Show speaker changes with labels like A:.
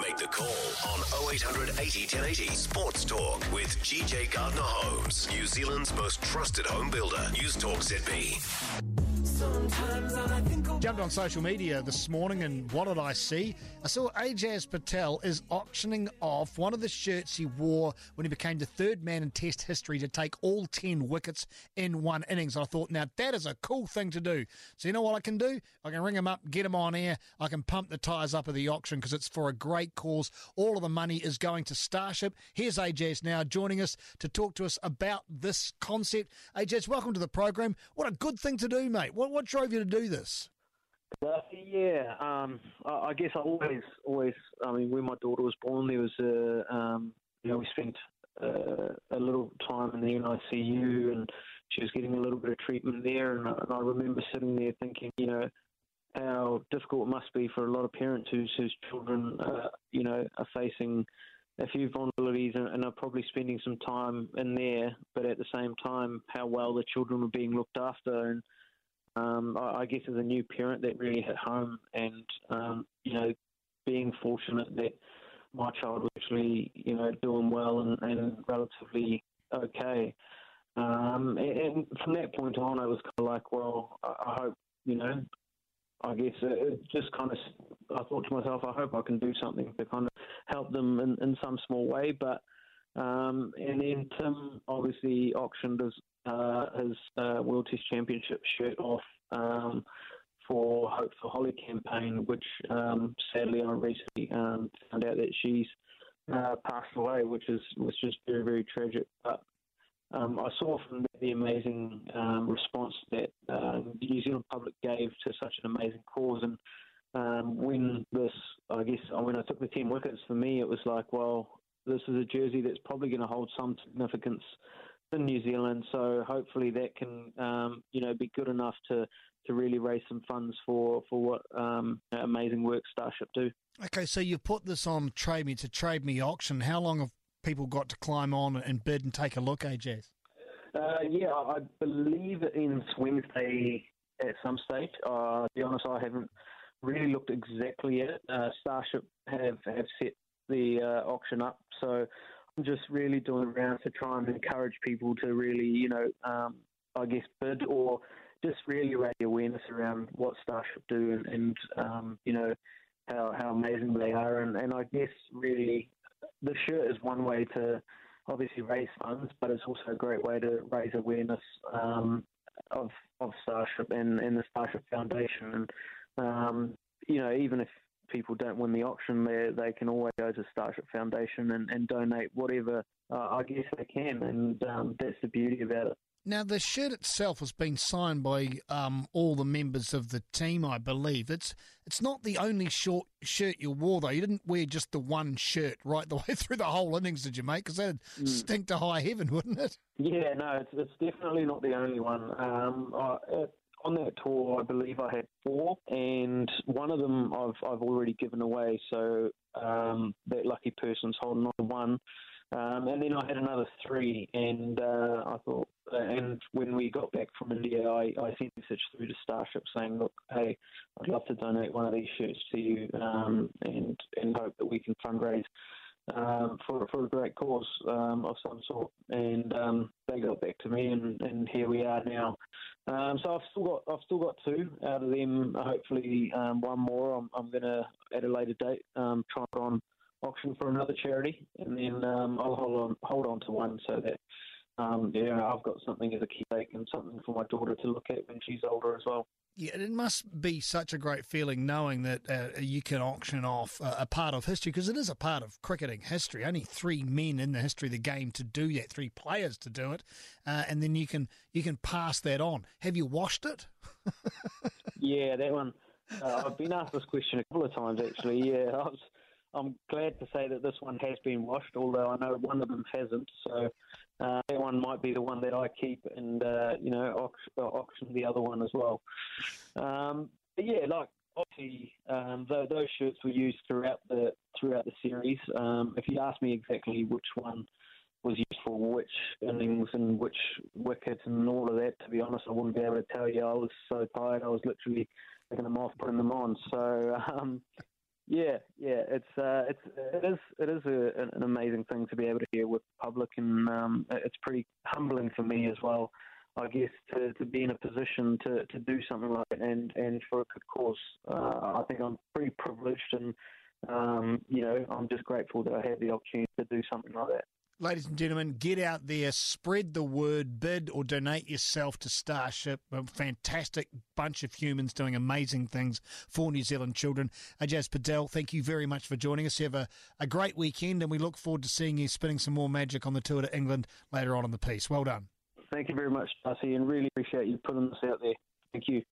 A: Make the call on 0800 80 1080 Sports Talk with GJ Gardner Homes, New Zealand's most trusted home builder. News Talk ZB.
B: Jumped on social media this morning and what did I see? I saw Ajaz Patel is auctioning off one of the shirts he wore when he became the third man in Test history to take all 10 wickets in one innings. I thought, now that is a cool thing to do. So, you know what I can do? I can ring him up, get him on air. I can pump the tyres up of the auction because it's for a great cause. All of the money is going to Starship. Here's Ajaz now joining us to talk to us about this concept. Ajaz, welcome to the program. What a good thing to do, mate. What, what drove you to do this?
C: Uh, yeah, um, I, I guess I always, always. I mean, when my daughter was born, there was a, um, you know, we spent uh, a little time in the NICU, and she was getting a little bit of treatment there. And, and I remember sitting there thinking, you know, how difficult it must be for a lot of parents whose whose children, uh, you know, are facing a few vulnerabilities and, and are probably spending some time in there, but at the same time, how well the children were being looked after and um, I, I, guess as a new parent, that really hit home. And um, you know, being fortunate that my child was actually you know doing well and, and relatively okay. Um, and, and, from that point on, I was kind of like, well, I, I hope you know. I guess it just kind of, I thought to myself, I hope I can do something to kind of help them in, in some small way. But um, and then Tim obviously auctioned his uh, his uh, World Test Championship shirt off um, for Hope for Holly campaign, which um, sadly I recently um, found out that she's uh, passed away, which is which is very very tragic. But um, I saw from the amazing um, response that uh, the New Zealand public gave to such an amazing cause, and um, when this, I guess, when I took the ten wickets, for me it was like, well, this is a jersey that's probably going to hold some significance in New Zealand. So hopefully that can um, you know be good enough to to really raise some funds for for what um, amazing work Starship do.
B: Okay, so you put this on Trade Me to Trade Me auction. How long have people got to climb on and bid and take a look, AJ?
C: Uh, yeah, I believe it ends Wednesday at some stage. Uh, to be honest, I haven't really looked exactly at it. Uh, Starship have have set the uh, auction up, so I'm just really doing around to try and encourage people to really, you know, um, I guess bid or just really raise awareness around what Starship do and, and um, you know, how, how amazing they are. And, and I guess really the shirt is one way to obviously raise funds, but it's also a great way to raise awareness um, of of Starship and, and the Starship Foundation. And um, you know, even if people don't win the auction, they they can always go to Starship Foundation and, and donate whatever uh, I guess they can, and um, that's the beauty about it.
B: Now, the shirt itself has been signed by um, all the members of the team, I believe. It's it's not the only short shirt you wore, though. You didn't wear just the one shirt right the way through the whole innings, did you, mate? Because that'd mm. stink to high heaven, wouldn't it?
C: Yeah, no, it's, it's definitely not the only one. Um, I, on that tour, I believe I had four, and one of them I've I've already given away. So um, that lucky person's holding on to one. Um, and then I had another three, and uh, I thought, and when we got back from India, I, I sent a message through to Starship saying, look, hey, I'd love to donate one of these shirts to you, um, and and hope that we can fundraise um, for for a great cause um, of some sort. And um, they got back to me, and, and here we are now. Um, so I've still got I've still got two out of them. Hopefully, um, one more. I'm, I'm going to at a later date um, try on auction for another charity, and then I'll hold on hold on to one so that. Yeah, I've got something as a keepsake and something for my daughter to look at when she's older as well.
B: Yeah, it must be such a great feeling knowing that uh, you can auction off a, a part of history because it is a part of cricketing history. Only three men in the history of the game to do that, three players to do it, uh, and then you can you can pass that on. Have you washed it?
C: yeah, that one. Uh, I've been asked this question a couple of times actually. Yeah, I was, I'm glad to say that this one has been washed, although I know one of them hasn't. So uh, that one might be the one that I keep and, uh, you know, auction, uh, auction, the other one as well. Um, but yeah, like obviously um, those shirts were used throughout the throughout the series. Um, if you ask me exactly which one was used for which innings and which wickets and all of that, to be honest, I wouldn't be able to tell you. I was so tired, I was literally taking them off, putting them on. So, um, Yeah, yeah, it's uh, it's it is it is a, an amazing thing to be able to hear with the public, and um, it's pretty humbling for me as well. I guess to, to be in a position to, to do something like that and, and for a good cause. Uh, I think I'm pretty privileged and um, you know I'm just grateful that I had the opportunity to do something like that.
B: Ladies and gentlemen, get out there, spread the word, bid or donate yourself to Starship. A fantastic bunch of humans doing amazing things for New Zealand children. Ajaz Patel, thank you very much for joining us. You have a, a great weekend, and we look forward to seeing you spinning some more magic on the tour to England later on in the piece. Well done.
C: Thank you very much, Darcy, and really appreciate you putting this out there. Thank you.